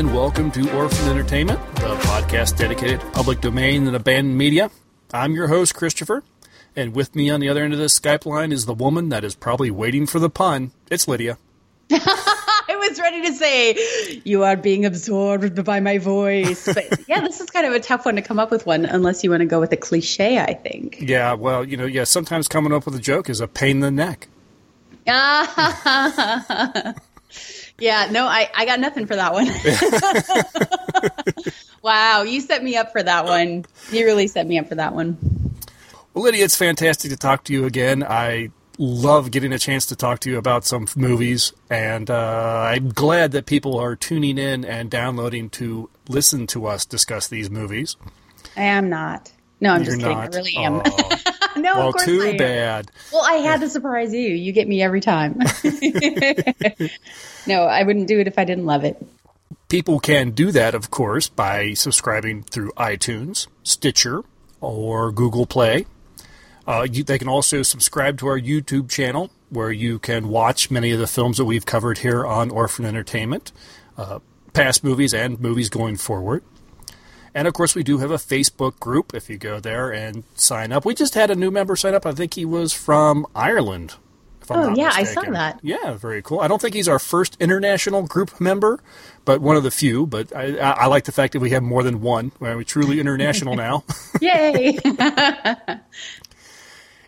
and welcome to Orphan Entertainment, the podcast dedicated to public domain and abandoned media. I'm your host, Christopher, and with me on the other end of this Skype line is the woman that is probably waiting for the pun. It's Lydia. I was ready to say, you are being absorbed by my voice. But yeah, this is kind of a tough one to come up with one, unless you want to go with a cliche, I think. Yeah, well, you know, yeah, sometimes coming up with a joke is a pain in the neck. yeah, no, I, I got nothing for that one. wow, you set me up for that one. You really set me up for that one. Well, Lydia, it's fantastic to talk to you again. I love getting a chance to talk to you about some movies, and uh, I'm glad that people are tuning in and downloading to listen to us discuss these movies. I am not. No, I'm You're just kidding. not. I really am. Oh. no, well, of course too bad. Well, I had to surprise you. You get me every time. no, I wouldn't do it if I didn't love it. People can do that, of course, by subscribing through iTunes, Stitcher, or Google Play. Uh, you, they can also subscribe to our YouTube channel, where you can watch many of the films that we've covered here on Orphan Entertainment, uh, past movies and movies going forward. And of course, we do have a Facebook group if you go there and sign up. We just had a new member sign up. I think he was from Ireland. Oh, yeah, I saw that. Yeah, very cool. I don't think he's our first international group member, but one of the few. But I, I, I like the fact that we have more than one. We're truly international now. Yay!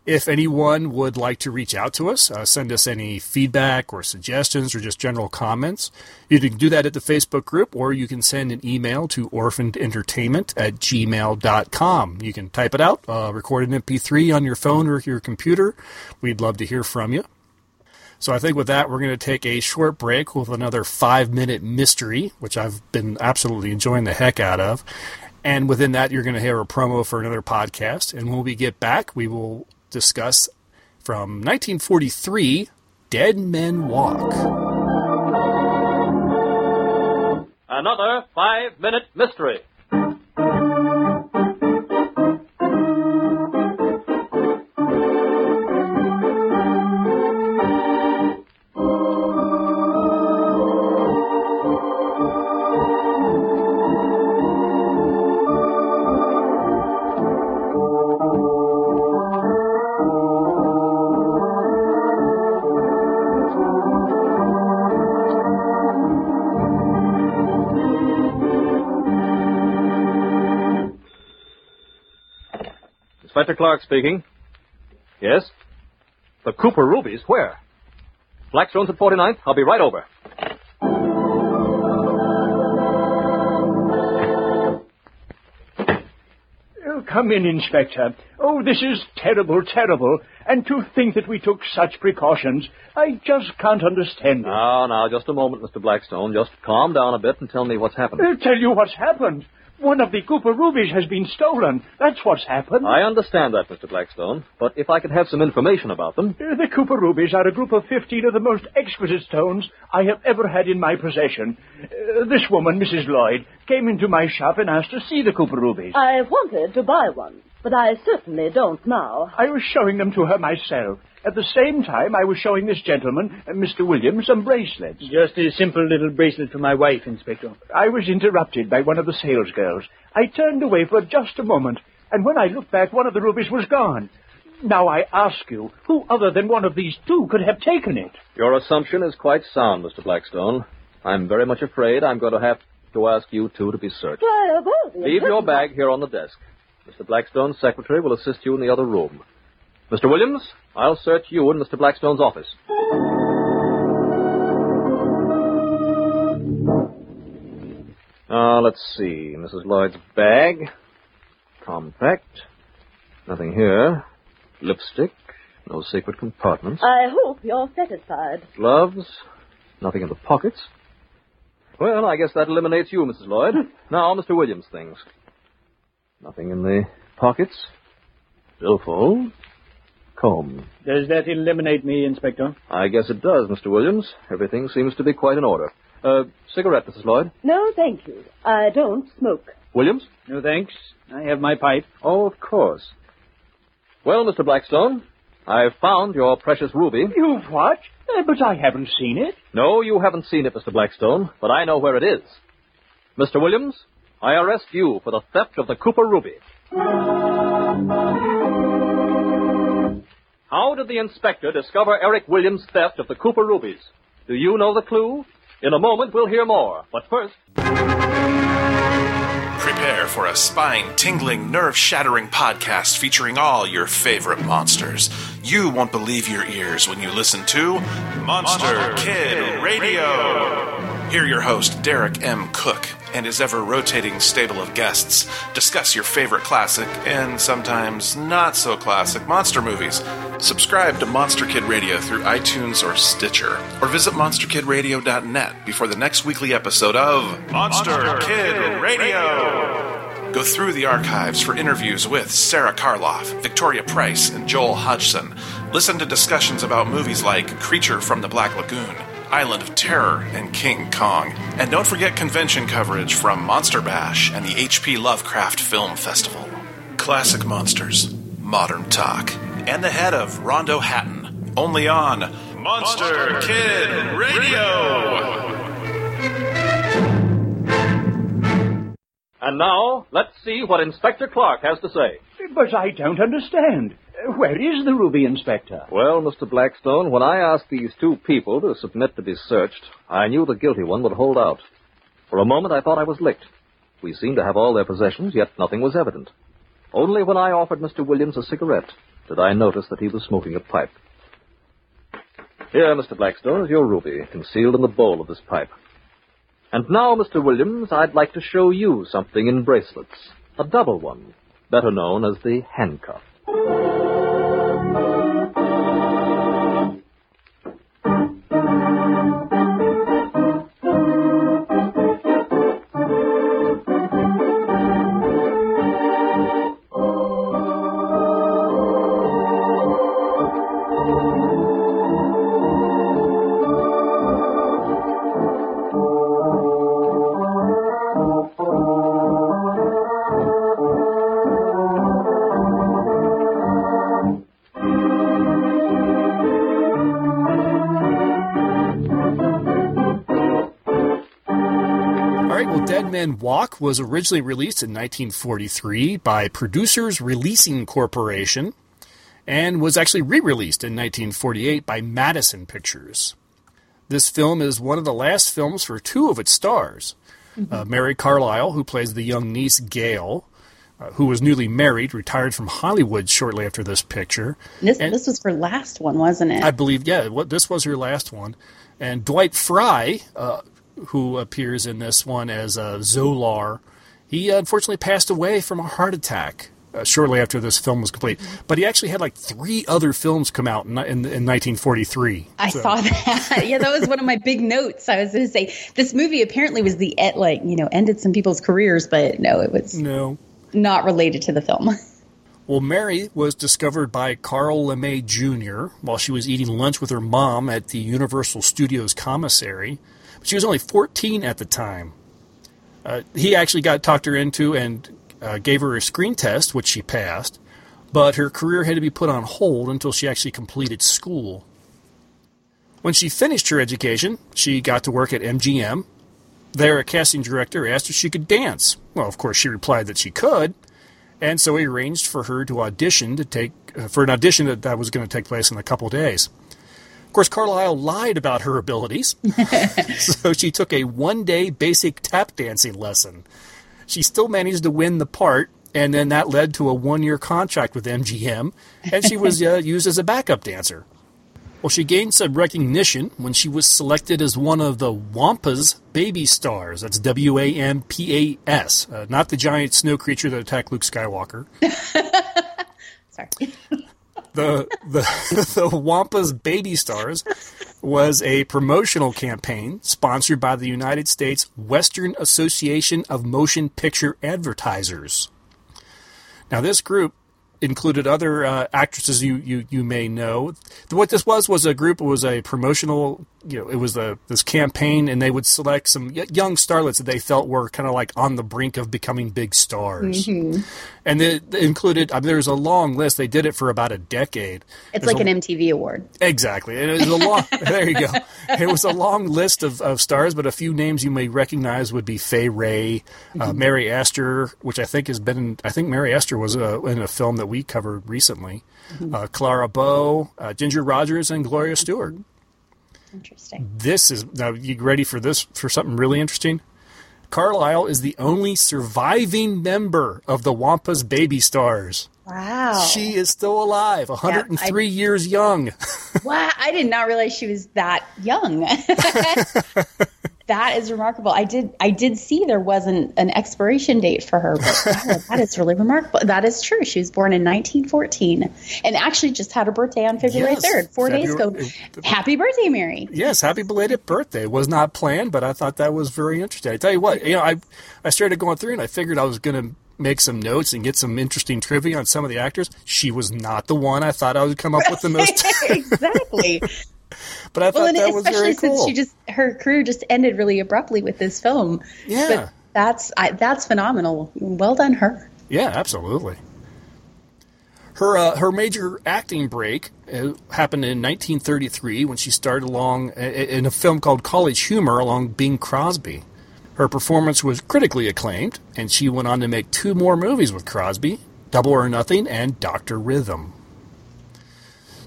If anyone would like to reach out to us, uh, send us any feedback or suggestions or just general comments, you can do that at the Facebook group or you can send an email to orphanedentertainment at gmail.com. You can type it out, uh, record an MP3 on your phone or your computer. We'd love to hear from you. So I think with that, we're going to take a short break with another five minute mystery, which I've been absolutely enjoying the heck out of. And within that, you're going to hear a promo for another podcast. And when we get back, we will discuss from 1943 Dead Men Walk. Another five minute mystery. Inspector Clark speaking. Yes? The Cooper Rubies? Where? Blackstone's at 49th? I'll be right over. Oh, come in, Inspector. Oh, this is terrible, terrible. And to think that we took such precautions. I just can't understand it. Now, now, just a moment, Mr. Blackstone. Just calm down a bit and tell me what's happened. I'll tell you what's happened. One of the Cooper rubies has been stolen. That's what's happened. I understand that, Mr. Blackstone, but if I could have some information about them. Uh, The Cooper rubies are a group of 15 of the most exquisite stones I have ever had in my possession. Uh, this woman, Mrs. Lloyd, came into my shop and asked to see the Cooper rubies. I wanted to buy one, but I certainly don't now. I was showing them to her myself. At the same time, I was showing this gentleman, uh, Mr. Williams, some bracelets. Just a simple little bracelet for my wife, Inspector. I was interrupted by one of the salesgirls. I turned away for just a moment, and when I looked back, one of the rubies was gone. Now I ask you, who other than one of these two could have taken it? Your assumption is quite sound, Mr. Blackstone. I'm very much afraid I'm going to have to ask you two to be searched. Why, of all the Leave your bag here on the desk. Mr. Blackstone's secretary will assist you in the other room. Mr. Williams, I'll search you in Mr. Blackstone's office. Uh, let's see. Mrs. Lloyd's bag. Compact. Nothing here. Lipstick. No secret compartments. I hope you're satisfied. Gloves. Nothing in the pockets. Well, I guess that eliminates you, Mrs. Lloyd. now, Mr. Williams' things. Nothing in the pockets. Billfold. Comb. Does that eliminate me, Inspector? I guess it does, Mr. Williams. Everything seems to be quite in order. Uh, cigarette, Mrs. Lloyd. No, thank you. I don't smoke. Williams? No thanks. I have my pipe. Oh, of course. Well, Mr. Blackstone, I've found your precious ruby. You've what? Uh, but I haven't seen it. No, you haven't seen it, Mr. Blackstone, but I know where it is. Mr. Williams, I arrest you for the theft of the Cooper Ruby. How did the inspector discover Eric Williams' theft of the Cooper rubies? Do you know the clue? In a moment, we'll hear more. But first, Prepare for a spine tingling, nerve shattering podcast featuring all your favorite monsters. You won't believe your ears when you listen to Monster, Kid Radio. Hear your host, Derek M. Koch, and his ever rotating stable of guests discuss your favorite classic and sometimes not so classic monster movies. Subscribe to Monster Kid Radio through iTunes or Stitcher, or visit monsterkidradio.net before the next weekly episode of Monster, Kid Radio. Go through the archives for interviews with Sarah Karloff, Victoria Price, and Joel Hodgson. Listen to discussions about movies like Creature from the Black Lagoon, Island of Terror, and King Kong. And don't forget convention coverage from Monster Bash and the H.P. Lovecraft Film Festival. Classic monsters, modern talk, and the head of Rondo Hatton. Only on Monster Kid Radio. and now, let's see what Inspector Clark has to say. But I don't understand. Where is the ruby, Inspector? Well, Mr. Blackstone, when I asked these two people to submit to be searched, I knew the guilty one would hold out. For a moment, I thought I was licked. We seemed to have all their possessions, yet nothing was evident. Only when I offered Mr. Williams a cigarette did I notice that he was smoking a pipe. Here, Mr. Blackstone, is your ruby, concealed in the bowl of this pipe. And now, Mr. Williams, I'd like to show you something in bracelets. A double one, better known as the handcuff. Walk was originally released in 1943 by Producers Releasing Corporation and was actually re released in 1948 by Madison Pictures. This film is one of the last films for two of its stars uh, Mary Carlisle, who plays the young niece Gail. Uh, who was newly married, retired from Hollywood shortly after this picture. This And- this was her last one, wasn't it? I believe, yeah, what this was her last one. And Dwight Frye, uh, who appears in this one as uh, Zolar, he unfortunately passed away from a heart attack uh, shortly after this film was complete. But he actually had like three other films come out in, in, in 1943. I So- saw that. yeah, that was one of my big notes. I was going to say this movie apparently was the e- like you know ended some people's careers, but no, it was No. not related to the film. Well, Mary was discovered by Carl Laemmle Jr. while she was eating lunch with her mom at the Universal Studios commissary. But she was only 14 at the time. Uh, he actually got talked her into and uh, gave her a screen test, which she passed. But her career had to be put on hold until she actually completed school. When she finished her education, she got to work at MGM. There, a casting director asked if she could dance. Well, of course, she replied that she could, and so he arranged for her to audition to take uh, for an audition that, that was going to take place in a couple days. Of course, Carlisle lied about her abilities, so she took a one-day basic tap dancing lesson. She still managed to win the part, and then that led to a one-year contract with MGM, and she was uh, used as a backup dancer. Well, she gained some recognition when she was selected as one of the Wampas baby stars. That's W A M P A S, uh, not the giant snow creature that attacked Luke Skywalker. Sorry. The the the Wampas Baby Stars was a promotional campaign sponsored by the United States Western Association of Motion Picture Advertisers. Now, this group included other uh, actresses you, you you may know. What this was was a group it was a promotional you know, it was a this campaign, and they would select some y- young starlets that they felt were kind of like on the brink of becoming big stars, Mm-hmm. and it included. I mean, there's a long list. They did it for about a decade. It's There's like a- an MTV award. Exactly. And it was a long there you go. It was a long list of, of stars, but a few names you may recognize would be Fay Wray, uh, Mary Astor, which I think has been in, I think Mary Astor was uh, in a film that we covered recently. Uh, Clara Bow, uh, Ginger Rogers, and Gloria Stuart. Interesting. This is now you ready for this for something really interesting? Carlisle is the only surviving member of the Wampas Baby Stars. Wow. She is still alive, 103 years young. wow. I did not realize she was that young. that is remarkable. I did I did see there wasn't an expiration date for her, but wow, that is really remarkable. That is true. She was born in 1914 and actually just had her birthday on February Yes, 3rd, four days ago. February- Happy birthday, Mary. Yes, happy belated birthday. Was not planned, but I thought that was very interesting. I tell you what, you know, I I started going through and I figured I was going to make some notes and get some interesting trivia on some of the actors. She was not the one I thought I would come up with the most, exactly. but I thought well, and that was especially since she just her career just ended really abruptly with this film. Yeah. But that's I, that's phenomenal. Well done, her. Yeah, absolutely. Her uh, her major acting break uh, happened in 1933 when she starred along i- in a film called College Humor along Bing Crosby. Her performance was critically acclaimed, and she went on to make two more movies with Crosby: Double or Nothing and Doctor Rhythm.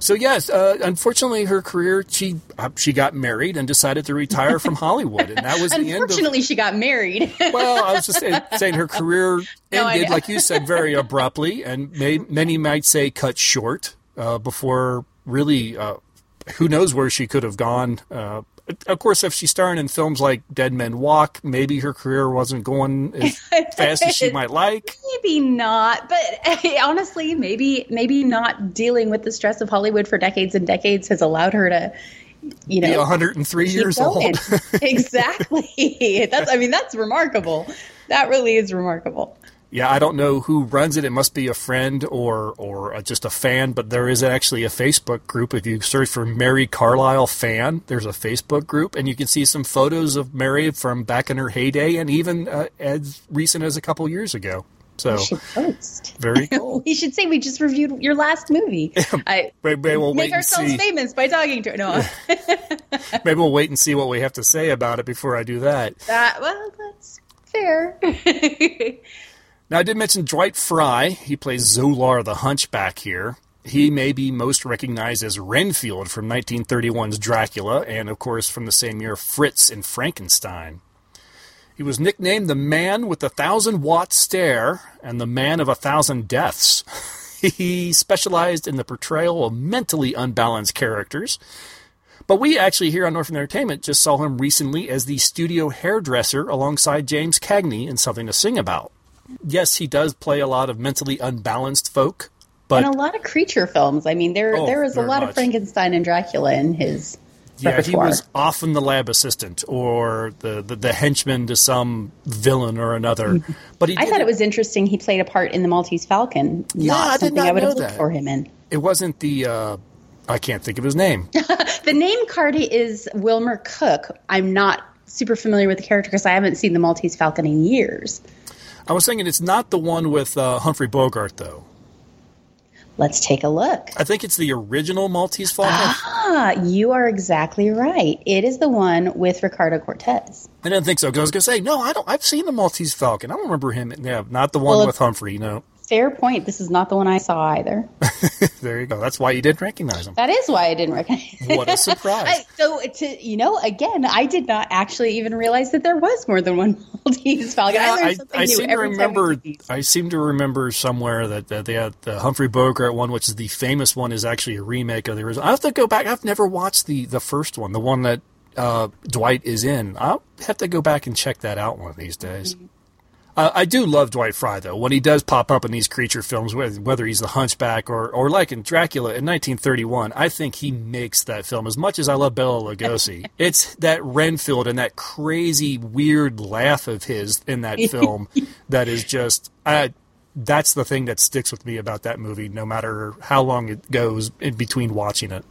So yes, uh, unfortunately, her career she uh, she got married and decided to retire from Hollywood, and that was the end of Unfortunately, she got married. well, I was just saying, saying her career No, ended, like you said, very abruptly, and may, many might say cut short uh, before really. Uh, who knows where she could have gone? Of course, if she's starring in films like Dead Men Walk, maybe her career wasn't going as fast as she might like. maybe not, but honestly, maybe maybe not dealing with the stress of Hollywood for decades and decades has allowed her to, you know, Be 103 keep years going. old. exactly. That's I mean that's remarkable. That really is remarkable. Yeah, I don't know who runs it. It must be a friend or or uh, just a fan, but there is actually a Facebook group. If you search for Mary Carlisle fan, there's a Facebook group, and you can see some photos of Mary from back in her heyday, and even uh, as recent as a couple years ago. So We should post. very cool. We should say we just reviewed your last movie. I Maybe we'll wait make and ourselves see. famous by talking to her. No, Maybe we'll wait and see what we have to say about it before I do that. that well, that's fair. Now, I did mention Dwight Frye. He plays Zolar the Hunchback here. He may be most recognized as Renfield from 1931's Dracula, and of course from the same year, Fritz in Frankenstein. He was nicknamed the Man with the Thousand Watt Stare and the Man of a Thousand Deaths. he specialized in the portrayal of mentally unbalanced characters. But we actually here on Orphan Entertainment just saw him recently as the studio hairdresser alongside James Cagney in Something to Sing About. Yes, he does play a lot of mentally unbalanced folk, but and a lot of creature films. I mean, there Oh, there is a lot much. of Frankenstein and Dracula in his yeah, he was often the lab assistant or the, the, the henchman to some villain or another. But he I thought it was interesting. He played a part in the Maltese Falcon. Yeah, not I did something I would have looked that. for him in. it wasn't the uh, I can't think of his name. The name card is Wilmer Cook. I'm not super familiar with the character because I haven't seen the Maltese Falcon in years. I was thinking it's not the one with uh, Humphrey Bogart though. Let's take a look. I think it's the original Maltese Falcon. Ah, you are exactly right. It is the one with Ricardo Cortez. I didn't think so because I was going to say no. I don't. I've seen the Maltese Falcon. I don't remember him. Yeah, not the one Well, with Humphrey. No. Fair point. This is not the one I saw either. There you go. That's why you didn't recognize him. That is why I didn't recognize. What a surprise. I, so to you know, again, I did not actually even realize that there was more than one Maltese Falcon. Yeah, learned I, I seem to every time we remember. I seem to remember somewhere that, that they had the Humphrey Bogart one, which is the famous one, is actually a remake of the original. I have to go back. I've never watched the the first one, the one that uh, Dwight is in. I'll have to go back and check that out one of these days. Mm-hmm. Uh, I do love Dwight Frye though. When he does pop up in these creature films, whether he's the Hunchback or or like in Dracula in 1931, I think he makes that film as much as I love Bela Lugosi. it's that Renfield and that crazy weird laugh of his in that film that is just I. That's the thing that sticks with me about that movie, no matter how long it goes in between watching it.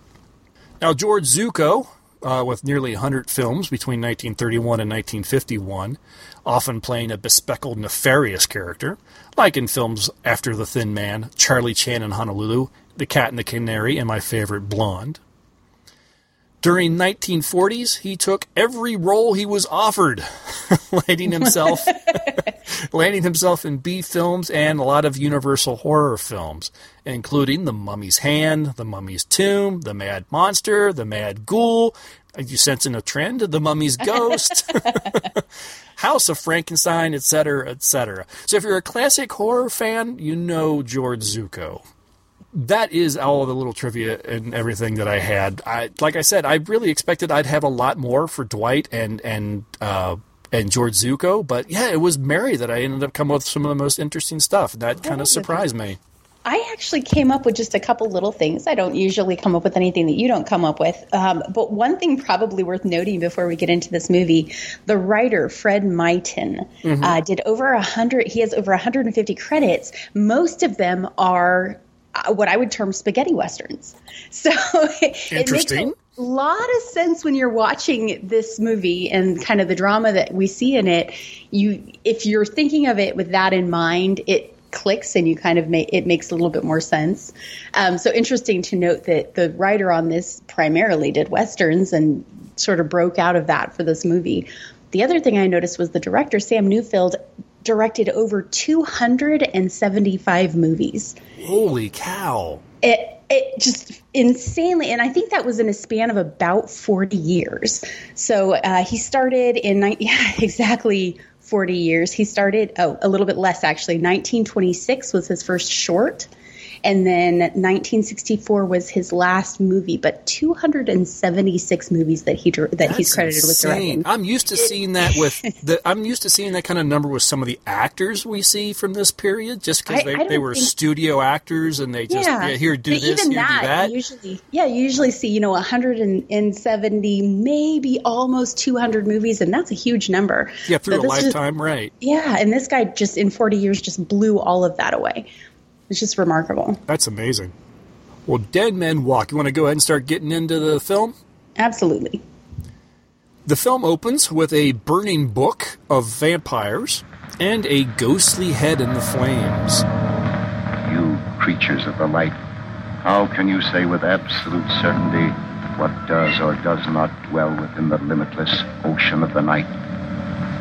Now, George Zucco uh, with nearly 100 films between 1931 and 1951, often playing a bespectacled, nefarious character, like in films After the Thin Man, Charlie Chan in Honolulu, The Cat and the Canary, and my favorite, Blonde. During 1940s, he took every role he was offered, landing himself landing himself in B films and a lot of Universal horror films, including The Mummy's Hand, The Mummy's Tomb, The Mad Monster, The Mad Ghoul. Are you sensing a trend? The Mummy's Ghost, House of Frankenstein, etc., etc. So if you're a classic horror fan, you know George Zucco that is all the little trivia and everything that I had. I, like I said, I really expected I'd have a lot more for Dwight and and uh, and George Zucco, but yeah, it was Mary that I ended up coming with some of the most interesting stuff. That kind of surprised me. I actually came up with just a couple little things. I don't usually come up with anything that you don't come up with. Um, but one thing probably worth noting before we get into this movie, the writer Fred Myton mm-hmm. uh, did over a hundred. He has over 150 credits. Most of them are what I would term spaghetti westerns. So it makes a lot of sense when you're watching this movie and kind of the drama that we see in it. You, if you're thinking of it with that in mind, it clicks and you kind of make it makes a little bit more sense. Um, so interesting to note that the writer on this primarily did westerns and sort of broke out of that for this movie. The other thing I noticed was the director Sam Newfield directed over 275 movies. Holy cow. It it just insanely and i think that was in a span of about 40 years so uh, he started in yeah exactly 40 years he started oh a little bit less actually 1926 was his first short and then 1964 was his last movie, but 276 movies that he that That's he's credited insane. with directing. I'm used to seeing that with the. I'm used to seeing that kind of number with some of the actors we see from this period, just because they, they were studio actors and they just yeah, yeah here do this, even here that, do that. Usually, yeah, you usually see you know 170, maybe almost 200 movies, and that's a huge number. Yeah, through a lifetime, just, right? Yeah, and this guy just in 40 years just blew all of that away. It's just remarkable. That's amazing. Well, Dead Men Walk. You want to go ahead and start getting into the film? Absolutely. The film opens with a burning book of vampires and a ghostly head in the flames. You creatures of the light, how can you say with absolute certainty what does or does not dwell within the limitless ocean of the night?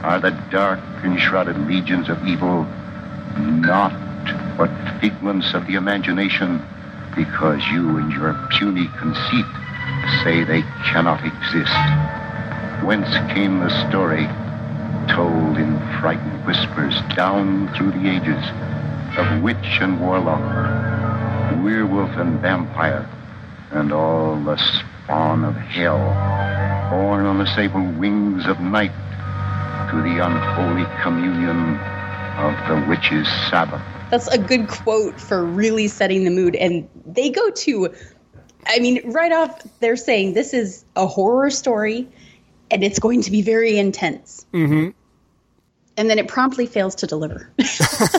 Are the dark enshrouded legions of evil not but figments of the imagination because you and your puny conceit say they cannot exist. Whence came the story, told in frightened whispers down through the ages, of witch and warlock, werewolf and vampire, and all the spawn of hell, born on the sable wings of night to the unholy communion of the witch's Sabbath that's a good quote for really setting the mood. And they go to, I mean, right off, they're saying this is a horror story and it's going to be very intense. Mm-hmm. And then it promptly fails to deliver. it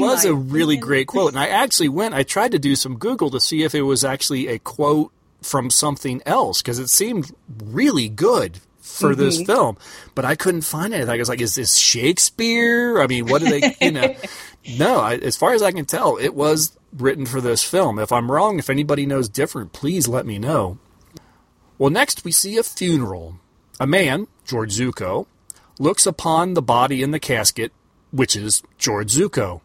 was a really great quote. And I actually went, I tried to do some Google to see if it was actually a quote from something else because it seemed really good for mm-hmm. this film, but I couldn't find anything. I was like, is this Shakespeare? I mean, what do they, you know? no, I, as far as I can tell, it was written for this film. If I'm wrong, if anybody knows different, please let me know. Well, next we see a funeral. A man, George Zucco, looks upon the body in the casket, which is George Zucco.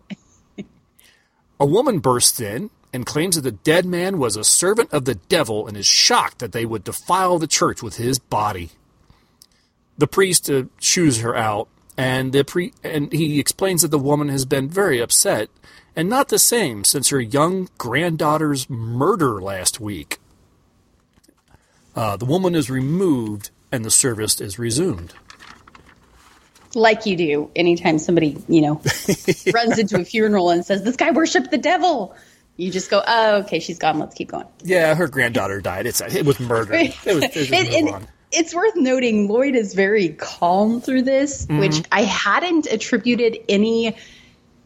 a woman bursts in and claims that the dead man was a servant of the devil and is shocked that they would defile the church with his body the priest uh, shoos her out, and the pre- and he explains that the woman has been very upset and not the same since her young granddaughter's murder last week. Uh, the woman is removed and the service is resumed. Like you do anytime somebody, you know, runs into a funeral and says, This guy worshiped the devil. You just go, Oh, okay, she's gone. Let's keep going. Yeah, her granddaughter died. It's, it was murder. It was, it was it's worth noting Lloyd is very calm through this, mm-hmm. which I hadn't attributed any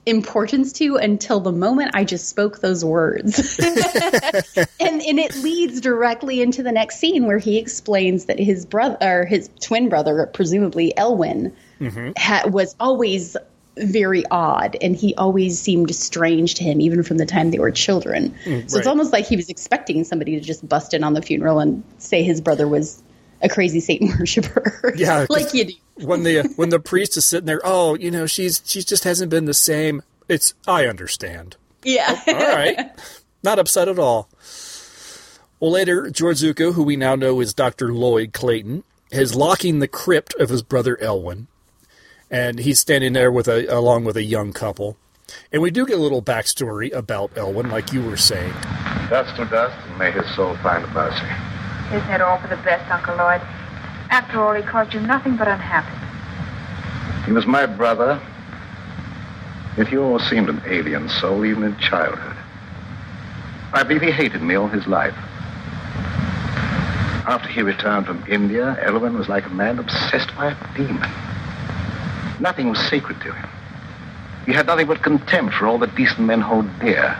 importance to until the moment I just spoke those words. and and it leads directly into the next scene where he explains that his brother or his twin brother, presumably Elwyn, ha- was always very odd and he always seemed strange to him even from the time they were children. so right. it's almost like he was expecting somebody to just bust in on the funeral and say his brother was a crazy Satan worshiper. Yeah, like you do. when the when the priest is sitting there, oh, you know, she's she just hasn't been the same. It's I understand. Yeah. All right, not upset at all. Well, later, George Zucco, who we now know is Dr. Lloyd Clayton, is locking the crypt of his brother Elwyn, and he's standing there with a along with a young couple. And we do get a little backstory about Elwyn, like you were saying. Dust to dust, and may his soul find a mercy. Isn't it all for the best, Uncle Lloyd? After all, he caused you nothing but unhappiness. He was my brother, yet he always seemed an alien soul, even in childhood. I believe he hated me all his life. After he returned from India, Elwyn was like a man obsessed by a demon. Nothing was sacred to him. He had nothing but contempt for all that decent men hold dear.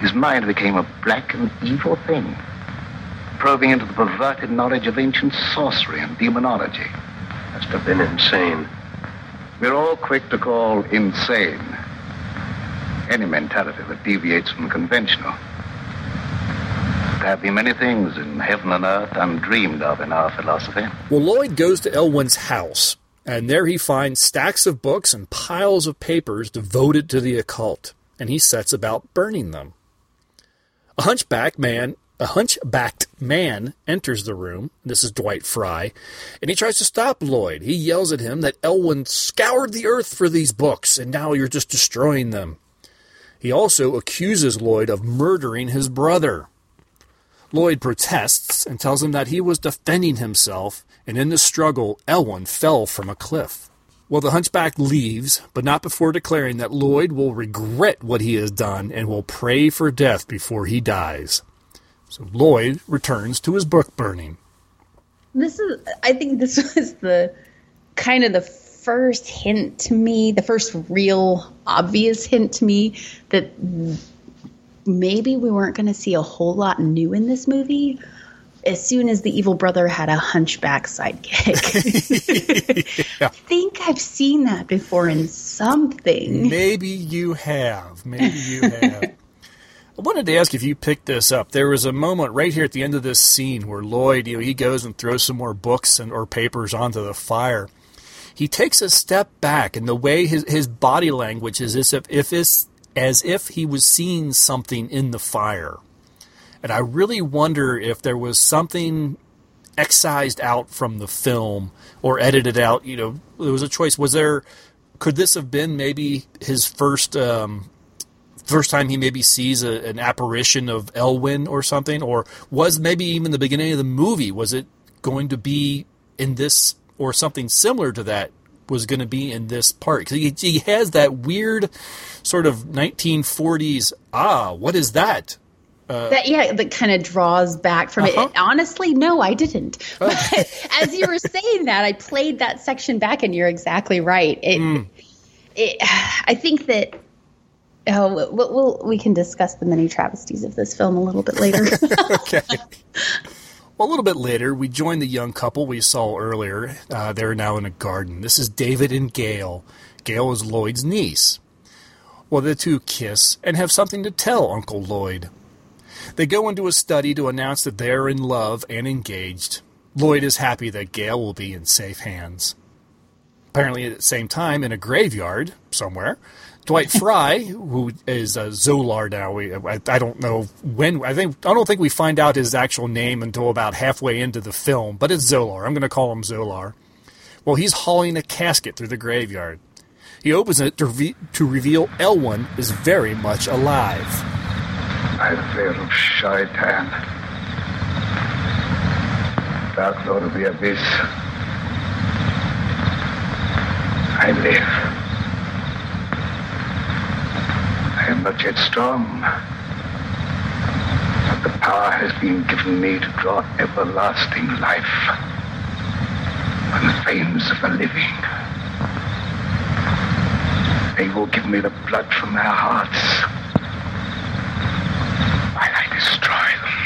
His mind became a black and evil thing, probing into the perverted knowledge of ancient sorcery and demonology. Must have been insane. We're all quick to call insane any mentality that deviates from the conventional. There have been many things in heaven and earth undreamed of in our philosophy. Well, Lloyd goes to Elwyn's house, and there he finds stacks of books and piles of papers devoted to the occult, and he sets about burning them. A hunchback man, a hunchbacked man enters the room. This is Dwight Frye, and he tries to stop Lloyd. He yells at him that Elwyn scoured the earth for these books, and now you're just destroying them. He also accuses Lloyd of murdering his brother. Lloyd protests and tells him that he was defending himself, and in the struggle, Elwyn fell from a cliff. Well, the hunchback leaves, but not before declaring that Lloyd will regret what he has done and will pray for death before he dies. So Lloyd returns to his book burning. This is I think this was the kind of the first hint to me, the first real obvious hint to me that maybe we weren't going to see a whole lot new in this movie as soon as the evil brother had a hunchback sidekick. I think I've seen that before in something. Maybe you have. Maybe you have. I wanted to ask if you picked this up. There was a moment right here at the end of this scene where Lloyd, you know, he goes and throws some more books and or papers onto the fire. He takes a step back, and the way his his body language is as if if it's as if he was seeing something in the fire. And I really wonder if there was something excised out from the film or edited out. You know, there was a choice. Was there? Could this have been maybe his first um, first time he maybe sees a, an apparition of Elwyn or something, or was maybe even the beginning of the movie? Was it going to be in this or something similar to that? Was going to be in this part because he, he has that weird sort of 1940s. Ah, what is that? that yeah that kind of draws back from Uh-huh. it honestly no i didn't but as you were saying that i played that section back and you're exactly right it, it i think that oh we'll, we'll we can discuss the many travesties of this film a little bit later okay. Well, a little bit later, we join the young couple we saw earlier. Uh, they're now in a garden. This is David and Gail. Gail is Lloyd's niece. Well, the two kiss and have something to tell Uncle Lloyd. They go into a study to announce that they're in love and engaged. Lloyd is happy that Gail will be in safe hands. Apparently, at the same time, in a graveyard somewhere, Dwight Frye, who is a Zolar now, we, I, I don't know when. I think I don't think we find out his actual name until about halfway into the film, but it's Zolar. I'm going to call him Zolar. Well, he's hauling a casket through the graveyard. He opens it to, re- to reveal Elwyn is very much alive. I fear of Shaitan. Dark Lord of the Abyss. I live. I am not yet strong. But the power has been given me to draw everlasting life from the veins of the living. They will give me the blood from their hearts I destroy them.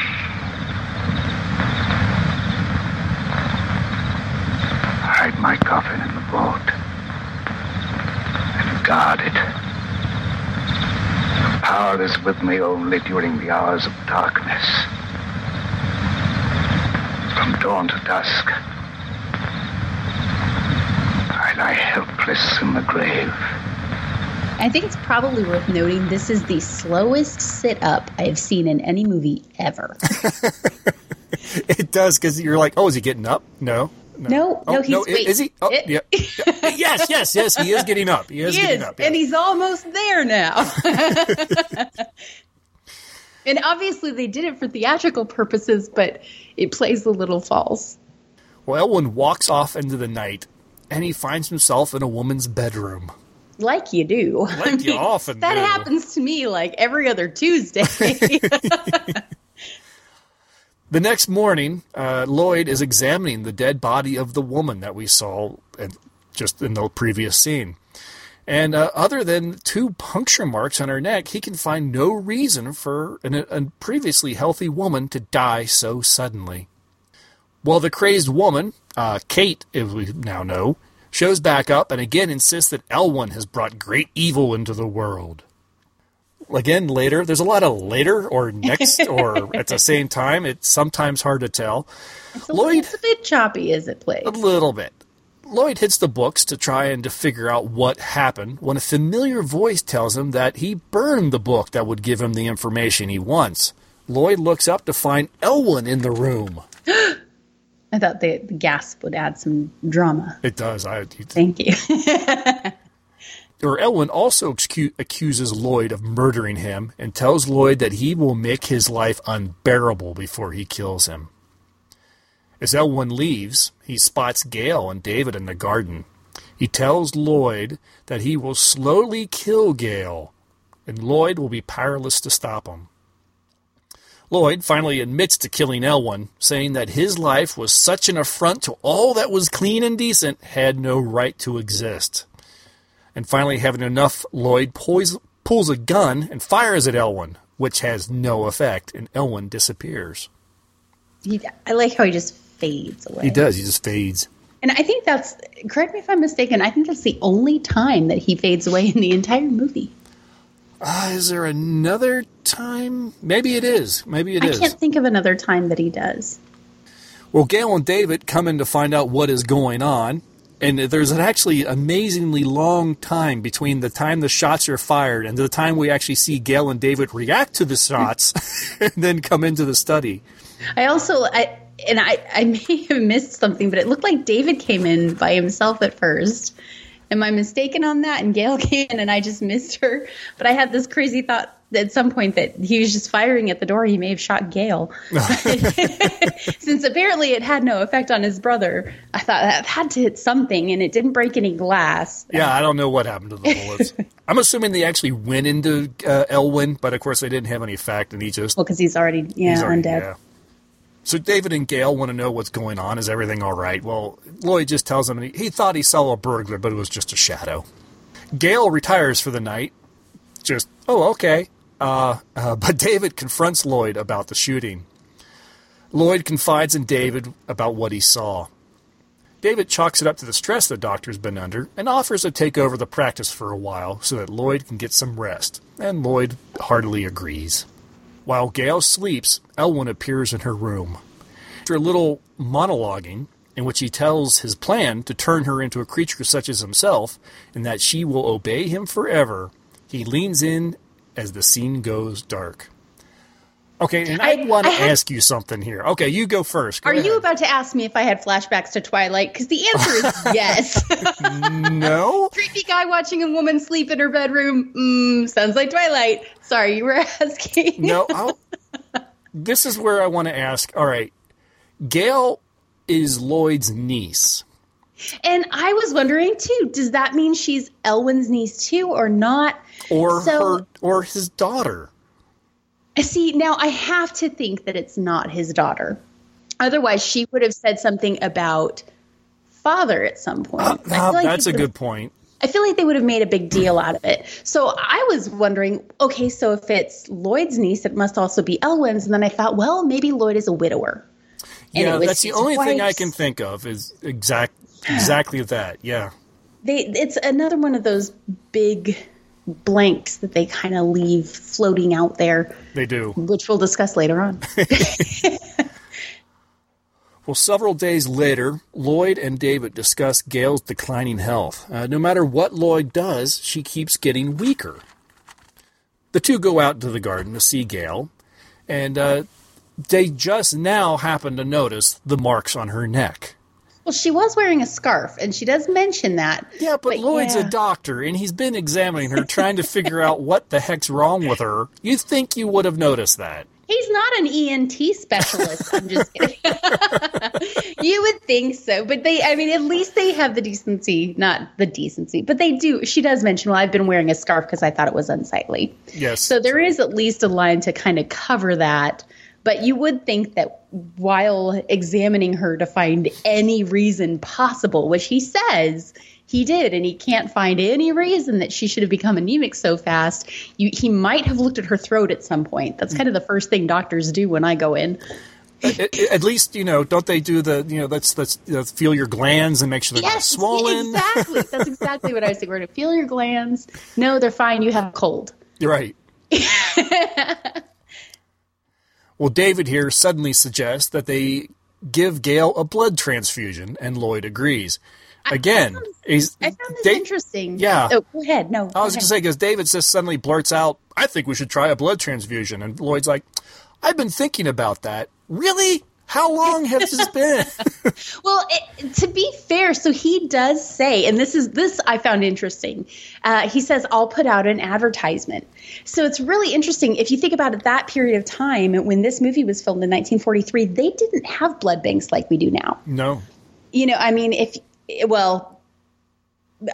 Hide my coffin in the boat and guard it. The power is with me only during the hours of darkness. From dawn to dusk, I lie helpless in the grave. I think it's probably worth noting this is the slowest sit up I've seen in any movie ever. It does because you're like, oh, is he getting up? No. No, Oh, no, he's no, wait, is he? Oh, yeah. Yes, yes, yes. He is getting up. He is He getting up. yeah. and he's almost there now. and obviously, they did it for theatrical purposes, but it plays a little false. Well, Elwyn walks off into the night, and he finds himself in a woman's bedroom. Like you do. Like you often that do. happens to me like every other Tuesday. The next morning, uh, Lloyd is examining the dead body of the woman that we saw just in the previous scene. And uh, other than two puncture marks on her neck, he can find no reason for an, a previously healthy woman to die so suddenly. Well, the crazed woman, uh, Kate, as we now know, shows back up and again insists that Elwyn has brought great evil into the world. Again, later, there's a lot of later or next or at the same time. It's sometimes hard to tell. Lloyd, it's a bit choppy as it plays. a little bit. Lloyd hits the books to try and to figure out what happened when a familiar voice tells him that he burned the book that would give him the information he wants. Lloyd looks up to find Elwyn in the room. I thought the, the gasp would add some drama. It does. I, Thank you. or Elwyn also excu- accuses Lloyd of murdering him and tells Lloyd that he will make his life unbearable before he kills him. As Elwyn leaves, he spots Gail and David in the garden. He tells Lloyd that he will slowly kill Gail, and Lloyd will be powerless to stop him. Lloyd finally admits to killing Elwyn, saying that his life was such an affront to all that was clean and decent had no right to exist. And finally, having enough, Lloyd pulls, pulls a gun and fires at Elwyn, which has no effect, and Elwyn disappears. he, I like how he just fades away. He does, he just fades. And I think that's, correct me if I'm mistaken, I think that's the only time that he fades away in the entire movie. Uh, is there another time? Maybe it is. Maybe it I is. can't think of another time that he does. Well, Gail and David come in to find out what is going on, and there's an actually amazingly long time between the time the shots are fired and the time we actually see Gail and David react to the shots and then come into the study. I also, I and I, I may have missed something, but it looked like David came in by himself at first. Am I mistaken on that? And Gail came in and I just missed her. But I had this crazy thought at some point that he was just firing at the door. He may have shot Gail. Since apparently it had no effect on his brother, I thought that had to hit something and it didn't break any glass. Yeah, I don't know what happened to the bullets. I'm assuming they actually went into uh, Elwyn, but of course they didn't have any effect, and he just Well, because he's already, yeah, He's already- undead. yeah. So David and Gail want to know what's going on. Is everything all right? Well, Lloyd just tells him he, he thought he saw a burglar, but it was just a shadow. Gail retires for the night. Just, oh, okay. Uh, uh, but David confronts Lloyd about the shooting. Lloyd confides in David about what he saw. David chalks it up to the stress the doctor's been under and offers to take over the practice for a while so that Lloyd can get some rest, and Lloyd heartily agrees. While Gail sleeps, Elwyn appears in her room. After a little monologuing, in which he tells his plan to turn her into a creature such as himself, and that she will obey him forever, he leans in as the scene goes dark. Okay, and I, I- want to ask you something here. Okay, you go first. Go Are you about to ask me if I had flashbacks to Twilight? Because the answer is yes. no? Creepy guy watching a woman sleep in her bedroom. Mm, sounds like Twilight. Sorry, you were asking. No, I'll, this is where I want to ask. All right, Gail is Lloyd's niece. And I was wondering too. Does that mean she's Elwyn's niece too, or not? or So- her or his daughter. See, now I have to think that it's not his daughter. Otherwise, she would have said something about father at some point. Feel Ah, like that's a good point. I feel like they would have made a big deal out of it. So I was wondering, okay, so if it's Lloyd's niece, it must also be Elwyn's. And then I thought, well, maybe Lloyd is a widower. Yeah, that's the only thing I can think of is exact exactly that. Yeah. They, it's another one of those big blanks that they kind of leave floating out there, They do. which we'll discuss later on. Well, several days later, Lloyd and David discuss Gail's declining health. Uh, no matter what Lloyd does, she keeps getting weaker. The two go out to the garden to see Gail, and uh, they just now happen to notice the marks on her neck. Well, she was wearing a scarf, and she does mention that. Yeah, but, Lloyd's yeah. a doctor, and he's been examining her, trying to figure out what the heck's wrong with her. You'd think you would have noticed that. He's not an ENT specialist. I'm just kidding. you would think so, but they, I mean, at least they have the decency, not the decency, but they do. She does mention, well, I've been wearing a scarf because I thought it was unsightly. Yes. So there is at least a line to kind of cover that. But you would think that while examining her to find any reason possible, which he says he did, and he can't find any reason that she should have become anemic so fast, you, he might have looked at her throat at some point. That's kind of the first thing doctors do when I go in. at, at least you know, don't they do the you know? Let's let's you know, feel your glands and make sure they're not swollen. exactly. That's exactly what I was thinking. We're going to feel your glands. No, they're fine. You have a cold. You're right. well, David here suddenly suggests that they give Gail a blood transfusion, and Lloyd agrees. Again, he's I found this Da- interesting. Yeah. Oh, go ahead. No. I was going to say because David just suddenly blurts out, "I think we should try a blood transfusion," and Lloyd's like, "I've been thinking about that. Really? How long has this been?" Well, it, to be fair, so he does say, and this is this I found interesting. Uh, he says, "I'll put out an advertisement." So it's really interesting if you think about it. That period of time when this movie was filmed in 1943, they didn't have blood banks like we do now. no. You know, I mean, if well,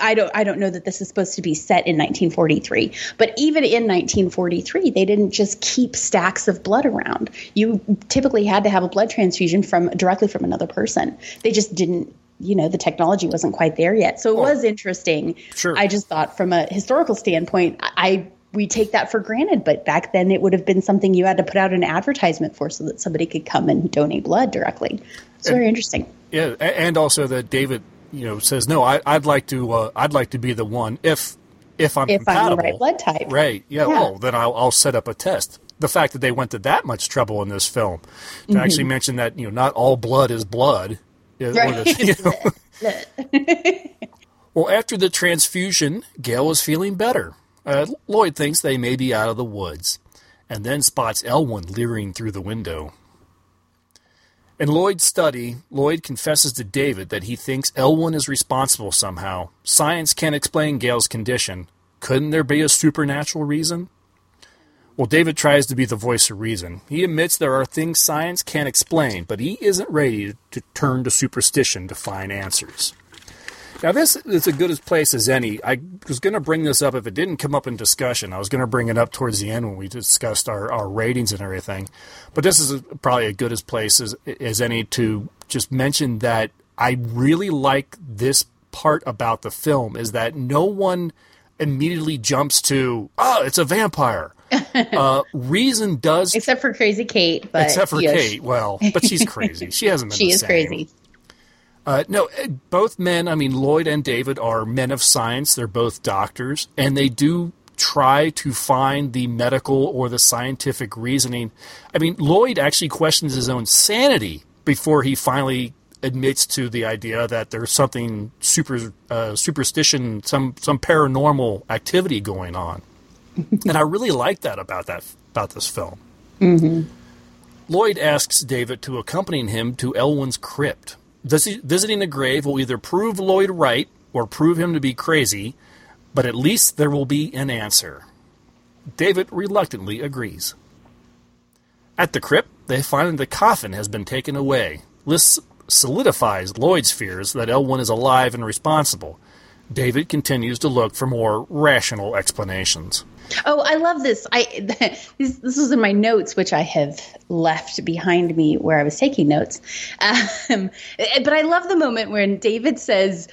I don't I don't know that this is supposed to be set in 1943, but even in 1943, they didn't just keep stacks of blood around. You typically had to have a blood transfusion from directly from another person. They just didn't you know the technology wasn't quite there yet. So it was interesting. Sure. I just thought from a historical standpoint, I we take that for granted, but back then it would have been something you had to put out an advertisement for so that somebody could come and donate blood directly. It's very interesting. Yeah, and also that David, you know, says, "No, I, I'd like to. Uh, I'd like to be the one if if I'm If I'm the right blood type. Right? Yeah. Yeah. Oh, then I'll, I'll set up a test. The fact that they went to that much trouble in this film to actually Mm-hmm. mention that you know not all blood is blood. uh, or the- you know. well, after the transfusion, Gail is feeling better. Uh, Lloyd thinks they may be out of the woods, and then spots Elwyn leering through the window. In Lloyd's study, Lloyd confesses to David that he thinks Elwyn is responsible somehow. Science can't explain Gail's condition. Couldn't there be a supernatural reason? Well, David tries to be the voice of reason. He admits there are things science can't explain, but he isn't ready to turn to superstition to find answers. Now, this is as good a place as any. I was going to bring this up if it didn't come up in discussion. I was going to bring it up towards the end when we discussed our, our ratings and everything. But this is probably as good as place as, as any to just mention that I really like this part about the film is that no one immediately jumps to, oh, it's a vampire. uh, reason does, Except for Crazy Kate, but except for yes, Kate. Well, but she's crazy. She hasn't been she is same. crazy. Uh, no, uh, both men, I mean, Lloyd and David are men of science. They're both doctors, and they do try to find the medical or the scientific reasoning. I mean, Lloyd actually questions his own sanity before he finally admits to the idea that there's something super uh, superstition, some some paranormal activity going on. and I really like that about that about this film. Lloyd asks David to accompany him to Elwyn's crypt. Vis- Visiting the grave will either prove Lloyd right or prove him to be crazy, but at least there will be an answer. David reluctantly agrees. At the crypt, they find the coffin has been taken away. This solidifies Lloyd's fears that Elwyn is alive and responsible. David continues to look for more rational explanations. Oh, I love this. I this, this was in my notes, which I have left behind me where I was taking notes. Um, but I love the moment when David says,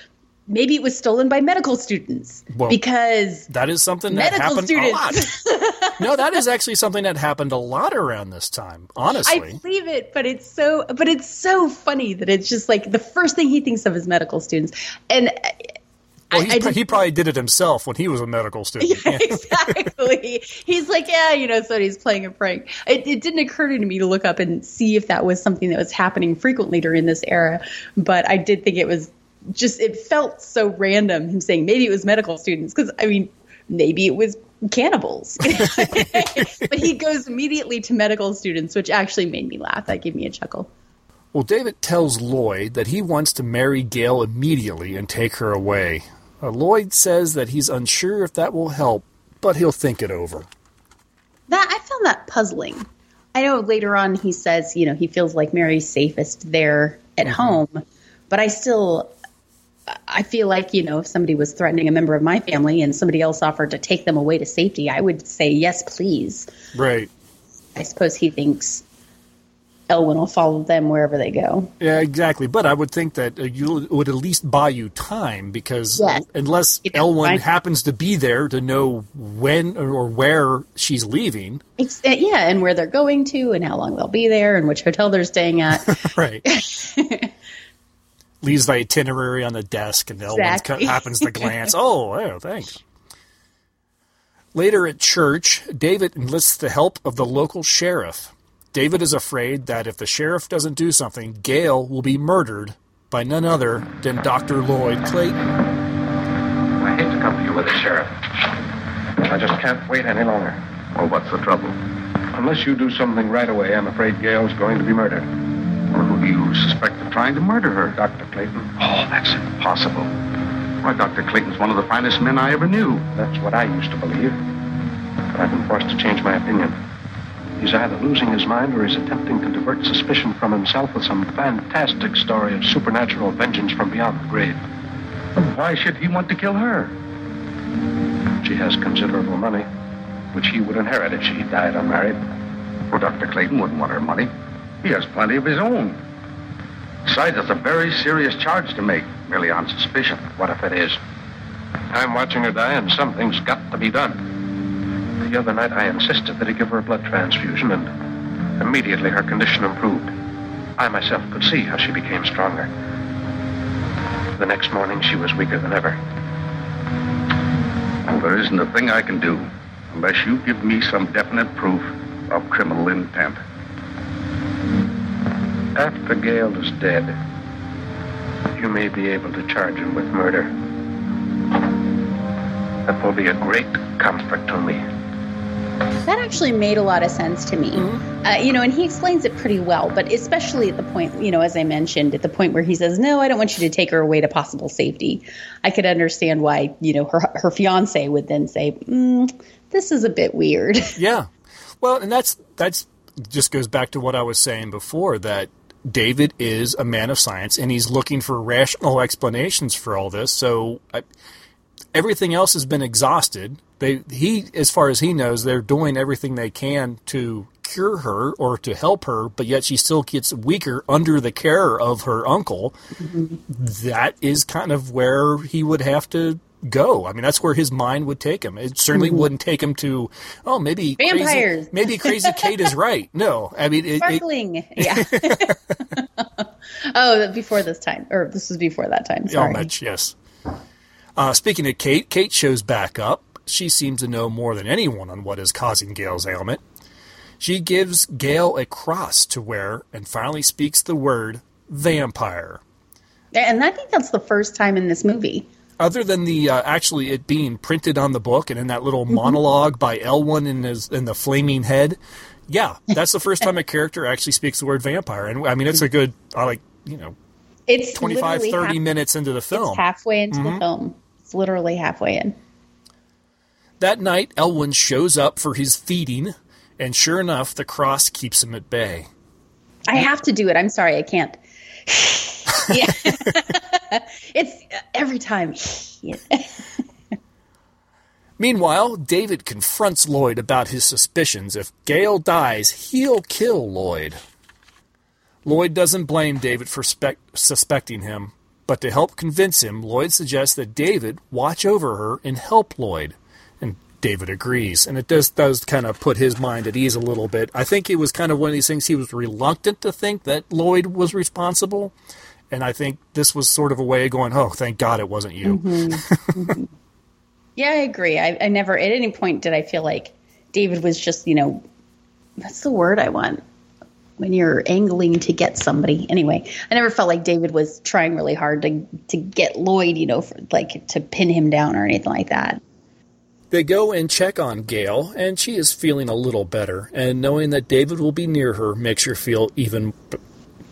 maybe it was stolen by medical students Well, because That is something that medical happened students. a lot. no, that is actually something that happened a lot around this time. Honestly, I believe it, but it's so but it's so funny that it's just like the first thing he thinks of is medical students, and well, I, I just- he probably did it himself when he was a medical student. Yeah, exactly. He's like, yeah, you know, so he's playing a prank. It, it didn't occur to me to look up and see if that was something that was happening frequently during this era, but I did think it was just, it felt so random him saying maybe it was medical students, because I mean, maybe it was cannibals. but he goes immediately to medical students, which actually made me laugh. That gave me a chuckle. Well, David tells Lloyd that he wants to marry Gail immediately and take her away. Uh, Lloyd says that he's unsure if that will help, but he'll think it over. That I found that puzzling. I know later on he says, you know, he feels like Mary's safest there at home, but I still I feel like, you know, if somebody was threatening a member of my family and somebody else offered to take them away to safety, I would say yes, please. Right. I suppose he thinks Elwyn will follow them wherever they go. Yeah, exactly. But I would think that uh, you it would at least buy you time because Yes. unless know, Elwyn happens to be there to know when or where she's leaving, It's, uh, yeah, and where they're going to and how long they'll be there and which hotel they're staying at. right? Leaves the itinerary on the desk, and Elwyn Exactly. happens to glance. Oh, oh, thanks. Later at church, David enlists the help of the local sheriff. David is afraid that if the sheriff doesn't do something, Gail will be murdered by none other than Dr. Lloyd Clayton. I hate to come to you with a sheriff. I just can't wait any longer. Well, what's the trouble? Unless you do something right away, I'm afraid Gail's going to be murdered. Well, who do you suspect of trying to murder her? Dr. Clayton. Oh, that's impossible. Why, Dr. Clayton's one of the finest men I ever knew. That's what I used to believe. But I've been forced to change my opinion. He's either losing his mind or he's attempting to divert suspicion from himself with some fantastic story of supernatural vengeance from beyond the grave. Why should he want to kill her? She has considerable money, which he would inherit if she died unmarried. Well, Dr. Clayton wouldn't want her money. He has plenty of his own. Besides, it's a very serious charge to make, merely on suspicion. What if it is? I'm watching her die, and something's got to be done. The other night, I insisted that he give her a blood transfusion, and immediately her condition improved. I myself could see how she became stronger. The next morning, she was weaker than ever. Well, there isn't a thing I can do unless you give me some definite proof of criminal intent. After Gail is dead, you may be able to charge him with murder. That will be a great comfort to me. That actually made a lot of sense to me. Uh, you know, and he explains it pretty well, but especially at the point, you know, as I mentioned, at the point where he says, "No, I don't want you to take her away to possible safety." I could understand why, you know, her her fiance would then say, mm, "This is a bit weird." Yeah. Well, and that's that's just goes back to what I was saying before that David is a man of science and he's looking for rational explanations for all this. So I, everything else has been exhausted. They he as far as he knows, they're doing everything they can to cure her or to help her, but yet she still gets weaker under the care of her uncle. That is kind of where he would have to go. I mean, that's where his mind would take him. It certainly Mhm. wouldn't take him to, oh, maybe Vampires. Crazy, maybe Crazy Kate is right. No, I mean, it, it, Sparkling, yeah. oh, before this time, or this was before that time. Oh, Sorry. much, yes. Uh, speaking of Kate, Kate shows back up. She seems to know more than anyone on what is causing Gail's ailment. She gives Gail a cross to wear and finally speaks the word vampire. And I think that's the first time in this movie. Other than the uh, actually it being printed on the book and in that little monologue by Elwyn in his in the flaming head, yeah, that's the first time a character actually speaks the word vampire. And I mean, it's a good, I like, you know, It's 25, 30 half- minutes into the film. It's halfway into Mhm. the film. It's literally halfway in. That night, Elwyn shows up for his feeding, and sure enough, the cross keeps him at bay. I have to do it. I'm sorry, I can't. yeah. it's every time. Meanwhile, David confronts Lloyd about his suspicions. If Gail dies, he'll kill Lloyd. Lloyd doesn't blame David for spec- suspecting him, But to help convince him, Lloyd suggests that David watch over her and help Lloyd. David agrees. And it does, does kind of put his mind at ease a little bit. I think it was kind of one of these things he was reluctant to think that Lloyd was responsible. And I think this was sort of a way of going, oh, thank God it wasn't you. Mm-hmm. yeah, I agree. I, I never, at any point, did I feel like David was just, you know, that's the word I want when you're angling to get somebody. Anyway, I never felt like David was trying really hard to to get Lloyd, you know, for, like to pin him down or anything like that. They go and check on Gail, and she is feeling a little better. And knowing that David will be near her makes her feel even b-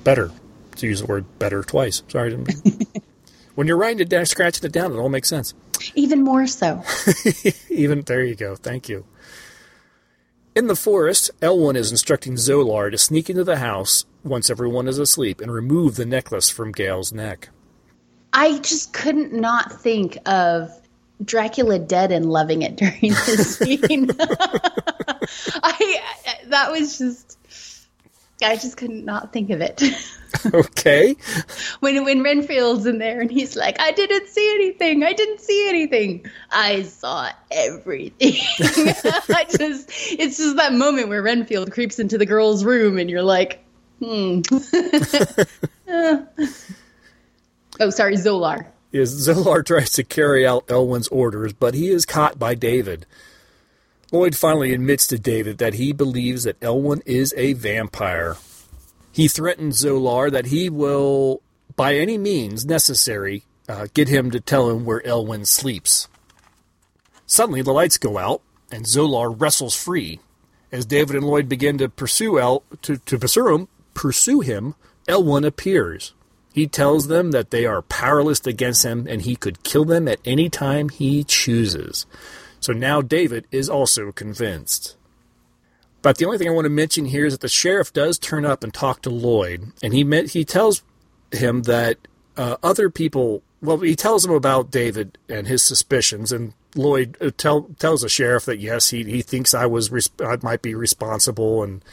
better. To use the word better twice. Sorry. when you're writing it down, scratching it down, it all makes sense. Even more so. even there you go. Thank you. In the forest, Elwyn is instructing Zolar to sneak into the house once everyone is asleep and remove the necklace from Gail's neck. I just couldn't not think of Dracula dead and loving it during this scene. I that was just I just couldn't not think of it. okay. when when Renfield's in there and he's like, I didn't see anything. I didn't see anything. I saw everything. I just it's just that moment where Renfield creeps into the girl's room and you're like, hmm. oh, sorry, Zolar. Yes, Zolar tries to carry out Elwyn's orders, but he is caught by David. Lloyd finally admits to David that he believes that Elwyn is a vampire. He threatens Zolar that he will, by any means necessary, uh, get him to tell him where Elwyn sleeps. Suddenly, the lights go out, and Zolar wrestles free. As David and Lloyd begin to pursue El to, to pursue him, pursue him, Elwyn appears. He tells them that they are powerless against him and he could kill them at any time he chooses. So now David is also convinced. But the only thing I want to mention here is that the sheriff does turn up and talk to Lloyd, and he met, he tells him that uh, other people. Well, he tells him about David and his suspicions, and Lloyd uh, tell, tells the sheriff that yes, he he thinks I was I might be responsible, and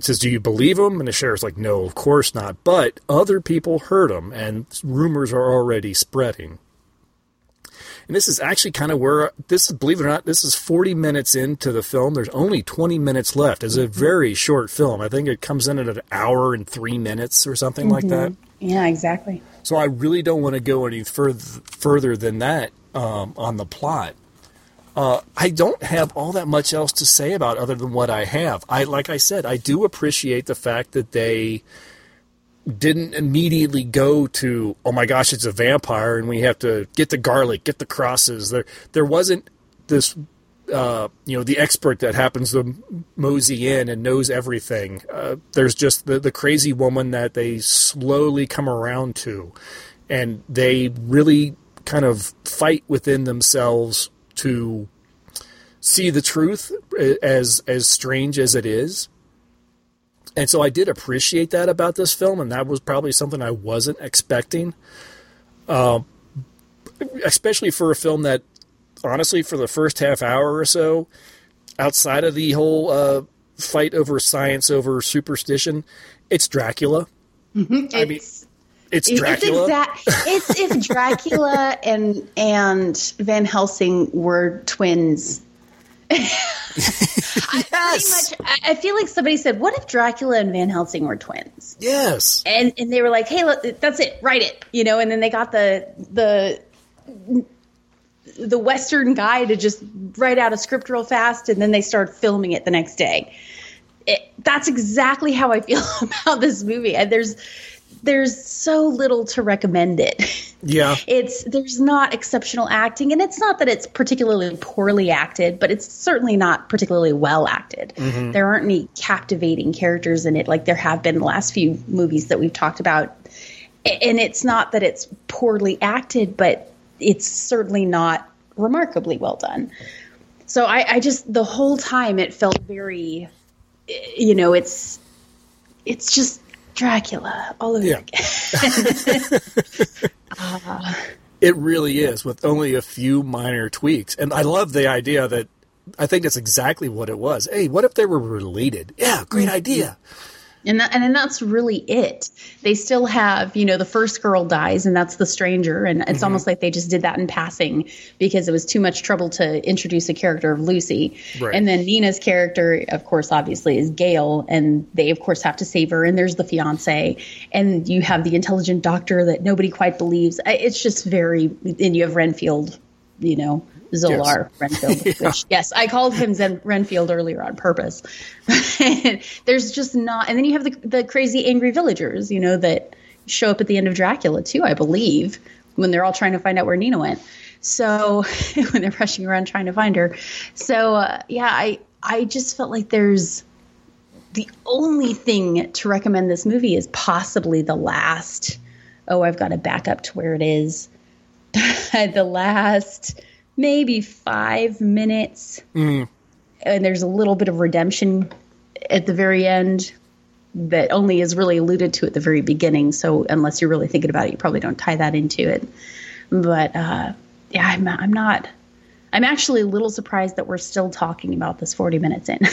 says, "Do you believe him?" And the sheriff's like, "No, of course not." But other people heard him, and rumors are already spreading. And this is actually kind of where this is, believe it or not, this is 40 minutes into the film. There's only 20 minutes left. It's a very short film. I think it comes in at an hour and three minutes or something mm-hmm. like that. Yeah, exactly. So I really don't want to go any further further than that um, on the plot. Uh, I don't have all that much else to say about other than what I have. I like I said, I do appreciate the fact that they didn't immediately go to oh my gosh it's a vampire and we have to get the garlic get the crosses there there wasn't this uh, you know the expert that happens to mosey in and knows everything uh, there's just the, the crazy woman that they slowly come around to and they really kind of fight within themselves to see the truth as as strange as it is and so I did appreciate that about this film, and that was probably something I wasn't expecting. Uh, especially for a film that, honestly, for the first half hour or so, outside of the whole uh, fight over science over superstition, it's Dracula. Mm-hmm. I mean, it's Dracula. It's, it's if Dracula and and Van Helsing were twins yes. I, much, I feel like somebody said, "What if Dracula and Van Helsing were twins?" Yes, and and they were like, "Hey, look, that's it, write it," you know. And then they got the the the Western guy to just write out a script real fast, and then they start filming it the next day. It, that's exactly how I feel about this movie. And there's there's so little to recommend it. Yeah. It's there's not exceptional acting and it's not that it's particularly poorly acted, but it's certainly not particularly well acted. Mm-hmm. There aren't any captivating characters in it like there have been the last few movies that we've talked about. And it's not that it's poorly acted, but it's certainly not remarkably well done. So I, I just the whole time it felt very you know, it's it's just Dracula all over yeah. again. uh, it really is, with only a few minor tweaks. And I love the idea that I think that's exactly what it was. Hey, what if they were related? Yeah, great mm-hmm. idea. And that, and then that's really it. They still have, you know, the first girl dies, and that's the stranger, and it's Mm-hmm. almost like they just did that in passing because it was too much trouble to introduce a character of Lucy. Right. And then Nina's character, of course, obviously is Gail, and they of course have to save her. And there's the fiance, and you have the intelligent doctor that nobody quite believes. It's just very, and you have Renfield, you know. Zolar Renfield, which yes, I called him Zen Renfield earlier on purpose. There's just not, and then you have the the crazy angry villagers, you know, that show up at the end of Dracula too, I believe, when they're all trying to find out where Nina went. So when they're rushing around trying to find her, so uh, yeah, I I just felt like there's the only thing to recommend this movie is possibly the last. Oh, I've got to back up to where it is. the last maybe five minutes, and there's a little bit of redemption at the very end that only is really alluded to at the very beginning. So unless you're really thinking about it, you probably don't tie that into it. But uh, yeah, I'm, I'm not. I'm actually a little surprised that we're still talking about this 40 minutes in. I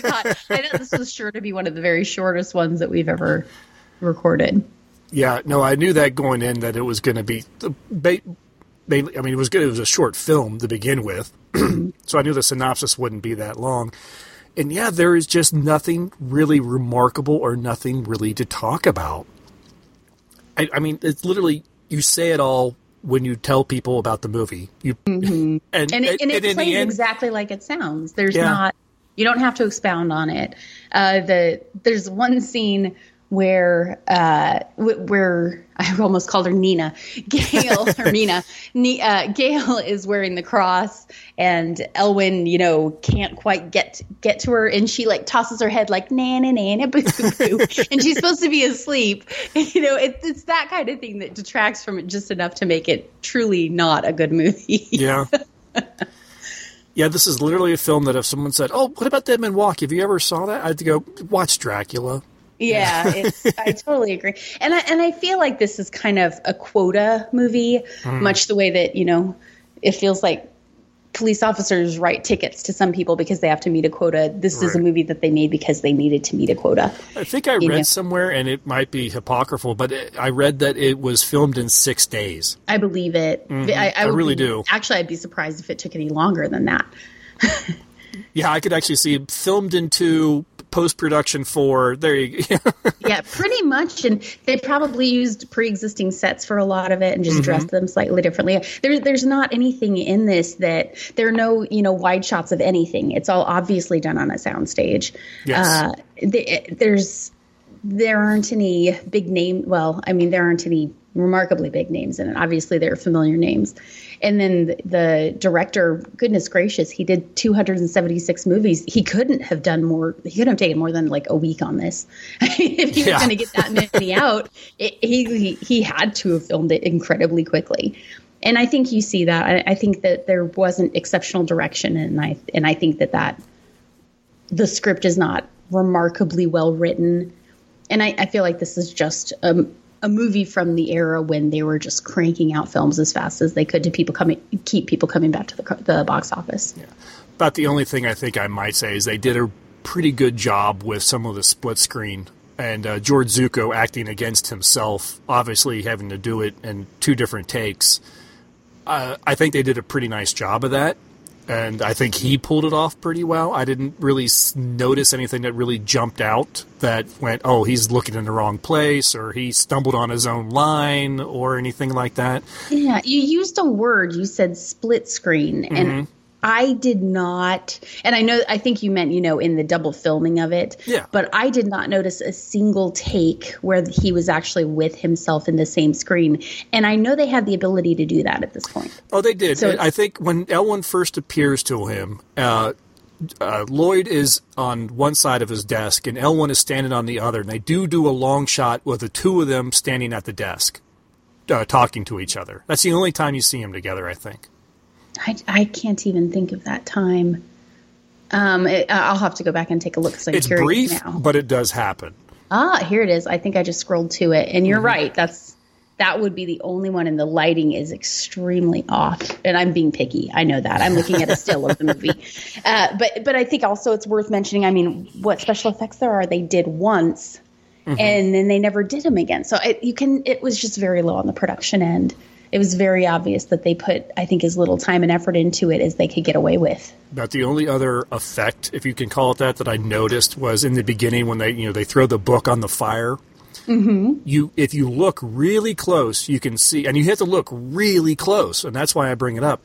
thought I thought this was sure to be one of the very shortest ones that we've ever recorded. Yeah, no, I knew that going in that it was going to be. Mainly, I mean, it was good. It was a short film to begin with, so I knew the synopsis wouldn't be that long. And yeah, there is just nothing really remarkable or nothing really to talk about. I, I mean, it's literally you say it all when you tell people about the movie. You and and it, and it the plays end- exactly like it sounds. There's Yeah. not you don't have to expound on it. Uh, the there's one scene where uh, where I almost called her Nina, Gail or Nina. Ni- uh, Gail is wearing the cross, and Elwyn, you know, can't quite get get to her, and she like tosses her head like na na na na boo boo boo, and she's supposed to be asleep. You know, it, it's that kind of thing that detracts from it just enough to make it truly not a good movie. Yeah. yeah, this is literally a film that if someone said, "Oh, what about Dead Men Walk? Have you ever saw that?" I'd go watch Dracula. Yeah, it's, I totally agree, and I and I feel like this is kind of a quota movie, Hmm. much the way that you know it feels like police officers write tickets to some people because they have to meet a quota. This is a movie that they made because they needed to meet a quota. I think I read know. somewhere, and it might be apocryphal, but it, I read that it was filmed in six days. I believe it. Mhm. I, I would really be- do. Actually, I'd be surprised if it took any longer than that. Yeah, I could actually see filmed into post production for. There you go. yeah, pretty much. And they probably used pre-existing sets for a lot of it and just Mhm. dressed them slightly differently. There's there's not anything in this that there are no you know wide shots of anything. It's all obviously done on a soundstage. Yes. Uh, the, there's there aren't any big name. Well, I mean there aren't any remarkably big names in it. Obviously, they're familiar names. And then the, the director, goodness gracious, he did 276 movies. He couldn't have done more. He couldn't have taken more than like a week on this. if he Yeah. was going to get that many out, it, he, he had to have filmed it incredibly quickly. And I think you see that. I, I think that there wasn't exceptional direction, and I and I think that that the script is not remarkably well written. And I, I feel like this is just a, a movie from the era when they were just cranking out films as fast as they could to people coming keep people coming back to the, the box office. Yeah. About the only thing I think I might say is they did a pretty good job with some of the split screen. And uh, George Zucco acting against himself, obviously having to do it in two different takes. Uh, I think they did a pretty nice job of that. And I think he pulled it off pretty well. I didn't really s- notice anything that really jumped out that went, oh, he's looking in the wrong place or he stumbled on his own line or anything like that. Yeah, you used a word. You said split screen, Mhm. and I did not. And I know, I think you meant, you know, in the double filming of it. Yeah. But I did not notice a single take where he was actually with himself in the same screen. And I know they had the ability to do that at this point. Oh, they did. So I think when Elwyn first appears to him, uh, uh, Lloyd is on one side of his desk and Elwyn is standing on the other. And they do do a long shot with the two of them standing at the desk, uh, talking to each other. That's the only time you see them together, I think. I, I can't even think of that time. Um, it, I'll have to go back and take a look because I'm it's curious brief, now. but it does happen. Ah, here it is. I think I just scrolled to it, and you're Mhm. right. That's that would be the only one, and the lighting is extremely off. And I'm being picky. I know that. I'm looking at a still of the movie, uh, but but I think also it's worth mentioning. I mean, what special effects there are, they did once, Mm-hmm. and then they never did them again. So it, you can. It was just very low on the production end. It was very obvious that they put, I think, as little time and effort into it as they could get away with. But the only other effect, if you can call it that, that I noticed was in the beginning when they, you know, they throw the book on the fire. Mm-hmm. You, if you look really close, you can see, and you have to look really close, and that's why I bring it up.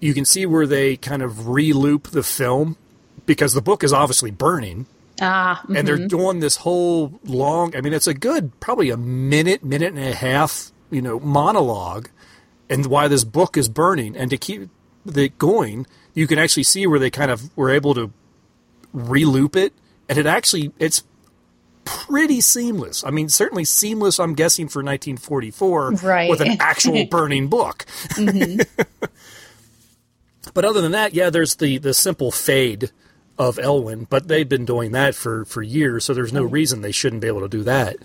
You can see where they kind of re-loop the film because the book is obviously burning, Ah, and they're doing this whole long. I mean, it's a good, probably a minute, minute and a half, you know, monologue, and why this book is burning, and to keep it going, you can actually see where they kind of were able to re-loop it, and it actually it's pretty seamless. I mean, certainly seamless. I'm guessing for 1944 Right. with an actual burning book. but other than that, yeah, there's the the simple fade of Elwyn, but they've been doing that for for years, so there's no reason they shouldn't be able to do that.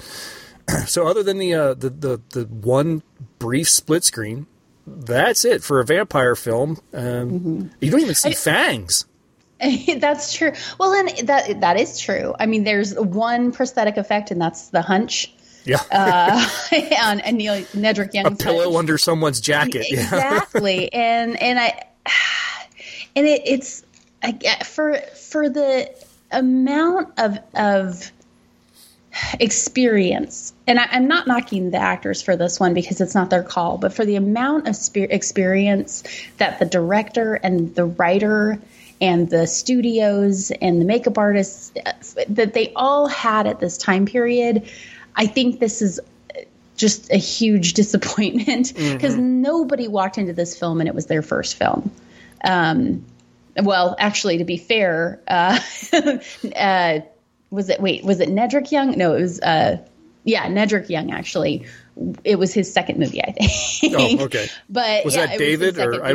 so other than the uh, the, the the one brief split screen, that's it for a vampire film. Um, You don't even see fangs. that's true. Well, and that that is true. I mean, there's one prosthetic effect, and that's the hunch Yeah, on and Neil Nedrick a Young's pillow hunch. under someone's jacket. Yeah. exactly and and i and it, it's I, get- for for the amount of of experience and I, i'm not knocking the actors for this one because it's not their call but for the amount of spe- experience that the director and the writer and the studios and the makeup artists uh, that they all had at this time period i think this is just a huge disappointment because nobody walked into this film and it was their first film. Um, well, actually, to be fair, uh, uh, was it wait was it Nedrick Young? No, it was uh, yeah Nedrick Young. Actually, it was his second movie, I think. Oh, okay. But Was yeah, that David, or I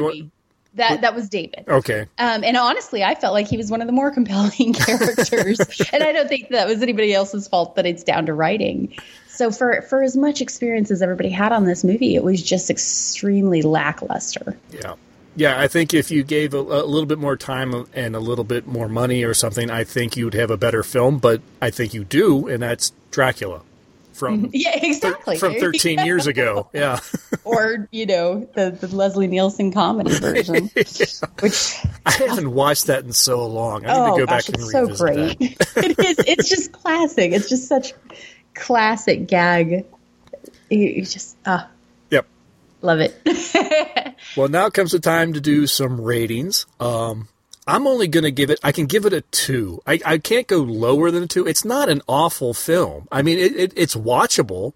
that that was David. Okay. Um, and honestly, I felt like he was one of the more compelling characters. and I don't think that was anybody else's fault that it's down to writing. So for for as much experience as everybody had on this movie, it was just extremely lackluster. Yeah. Yeah, I think if you gave a, a little bit more time and a little bit more money or something, I think you'd have a better film. But I think you do, and that's Dracula from Yeah, exactly. from 13 go. years ago. Yeah. or you know the the Leslie Nielsen comedy version, which I haven't watched that in so long. I need oh to go gosh, back and it's so great. that. it is. It's just classic. It's just such classic gag. You, you just Yep. Love it. Well, now comes the time to do some ratings. Um, I'm only going to give it. I can give it a two. I, I can't go lower than a two. It's not an awful film. I mean, it, it, it's watchable,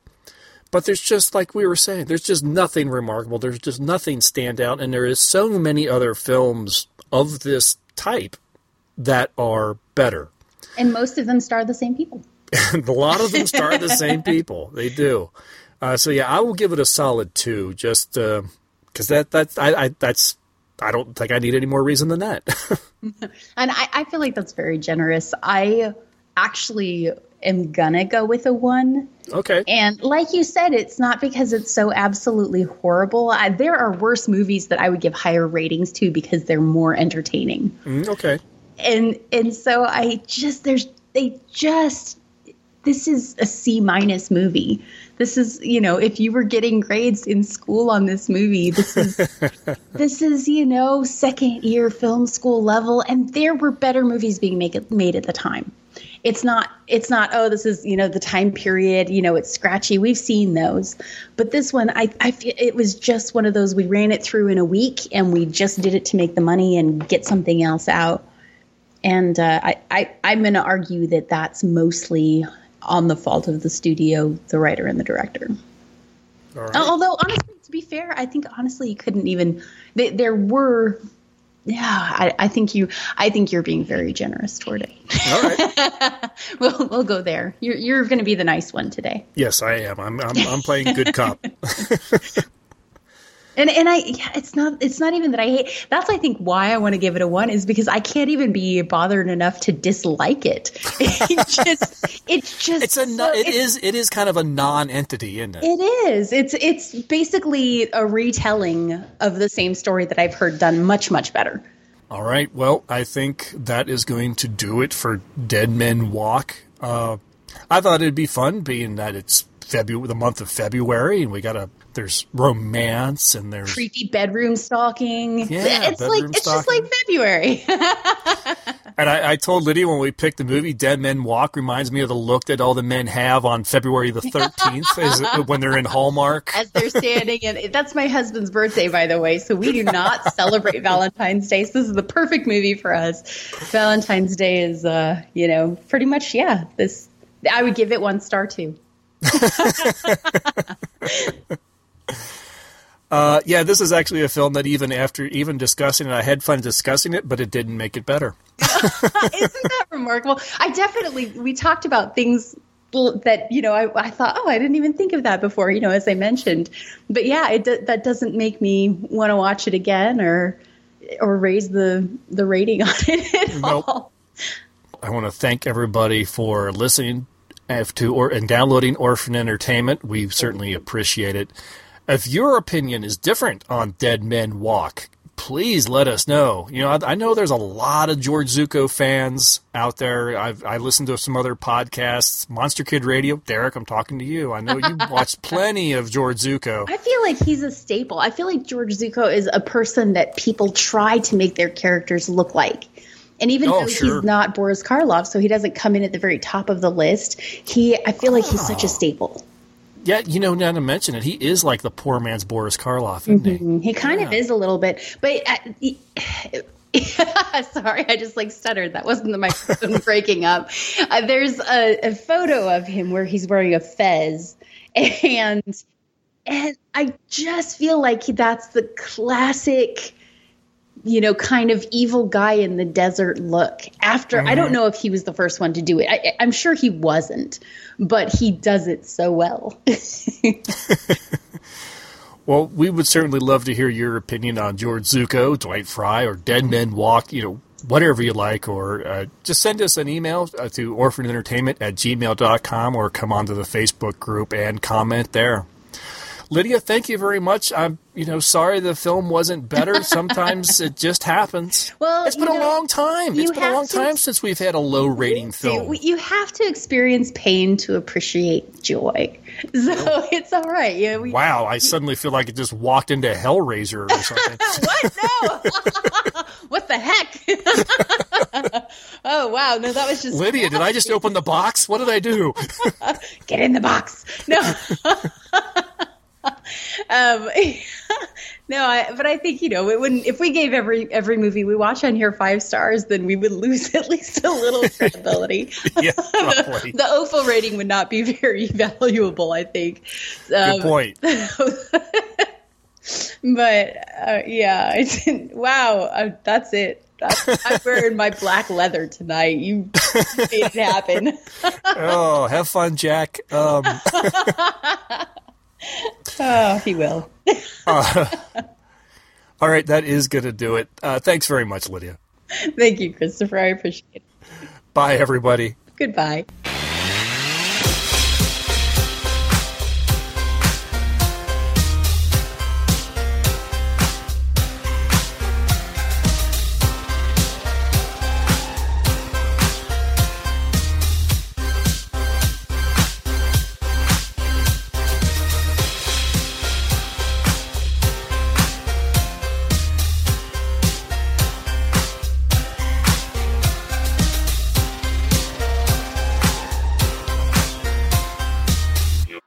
but there's just like we were saying, there's just nothing remarkable. There's just nothing stand out, and there is so many other films of this type that are better. and most of them star the same people. a lot of them star the same people. They do. Uh, so yeah, I will give it a solid two, just because that that's I, I that's I don't think I need any more reason than that. And I, I feel like that's very generous. I actually am gonna go with a one. okay. And like you said, it's not because it's so absolutely horrible. I, there are worse movies that I would give higher ratings to because they're more entertaining. Mm, okay. And and so I just there's they just this is a C minus movie. This is you know if you were getting grades in school on this movie, this is this is you know second year film school level, and there were better movies being make, made at the time. It's not it's not oh this is you know the time period you know it's scratchy. We've seen those, but this one I I feel it was just one of those we ran it through in a week and we just did it to make the money and get something else out. And uh, I, I I'm going to argue that that's mostly on the fault of the studio, the writer, and the director. All right. Uh, although, honestly, to be fair, I think honestly you couldn't even. They, there were, yeah. I, I think you. I think you're being very generous toward it. All right. we'll we'll go there. You're you're going to be the nice one today. Yes, I am. I'm I'm, I'm playing good cop. And and I yeah, it's not it's not even that I hate. That's I think why I want to give it a one is because I can't even be bothered enough to dislike it. It just it's just It's a no, it is it is kind of a non-entity, isn't it? It is. It's it's basically a retelling of the same story that I've heard done much much better. All right. Well, I think that is going to do it for Dead Men Walk. Uh, I thought it'd be fun, being that it's February, the month of February, and we got a there's romance and there's creepy bedroom stalking. Yeah, it's like it's just like February. and I, I, told Lydia when we picked the movie, Dead Men Walk reminds me of the look that all the men have on February the thirteenth, when they're in Hallmark as they're standing. And that's my husband's birthday, by the way. So we do not celebrate Valentine's Day. So this is the perfect movie for us. Valentine's Day is, uh, you know, pretty much yeah. This I would give it one star too. Uh, yeah, this is actually a film that even after even discussing it, I had fun discussing it, but it didn't make it better. Isn't that remarkable? I definitely we talked about things that you know I, I thought oh I didn't even think of that before you know as I mentioned, but yeah, it that doesn't make me want to watch it again or or raise the the rating on it at nope. all. I want to thank everybody for listening to or and downloading Orphan Entertainment. We certainly appreciate it. If your opinion is different on Dead Men Walk, please let us know. You know, I, I know there's a lot of George Zucco fans out there. I've I listened to some other podcasts, Monster Kid Radio. Derek, I'm talking to you. I know you watched plenty of George Zucco. I feel like he's a staple. I feel like George Zucco is a person that people try to make their characters look like. And even oh, though sure. he's not Boris Karloff, so he doesn't come in at the very top of the list, he I feel like he's such a staple. Yeah, you know, now to mention it, he is like the poor man's Boris Karloff, isn't mm-hmm. he? He kind yeah. of is a little bit, but. Uh, he, Sorry, I just like stuttered. That wasn't the microphone breaking up. Uh, there's a, a, photo of him where he's wearing a fez, and and I just feel like that's the classic you know, kind of evil guy in the desert look. After, mm-hmm. I don't mm-hmm. know if he was the first one to do it. I, I'm sure he wasn't, but he does it so well. well, we would certainly love to hear your opinion on George Zucco, Dwight Frye, or Dead Men Walk, you know, whatever you like, or uh, just send us an email uh, to orphanentertainment at gmail.com or come onto the Facebook group and comment there. Lydia, thank you very much. I'm, you know, sorry the film wasn't better. Sometimes it just happens. Well, it's been know, a long time. It's been a long time since we've had a low rating film. You have to experience pain to appreciate joy. So it's all right. Yeah. We, wow, I suddenly feel like it just walked into Hellraiser or something. what? No. what the heck? oh wow, no, that was just Lydia. Did I just open the box? What did I do? Get in the box. No um, no, I, but I think you know it wouldn't. If we gave every every movie we watch on here five stars, then we would lose at least a little credibility. yeah, the, the rating would not be very valuable. I think. Um, Good point. but uh, yeah, it's wow. Uh, that's it. I'm wearing my black leather tonight. You made it happen. oh, have fun, Jack. Um, oh, he will. uh, all right, that is going to do it. Uh, thanks very much, Lydia. Thank you, Christopher. I appreciate it. Bye, everybody. Goodbye.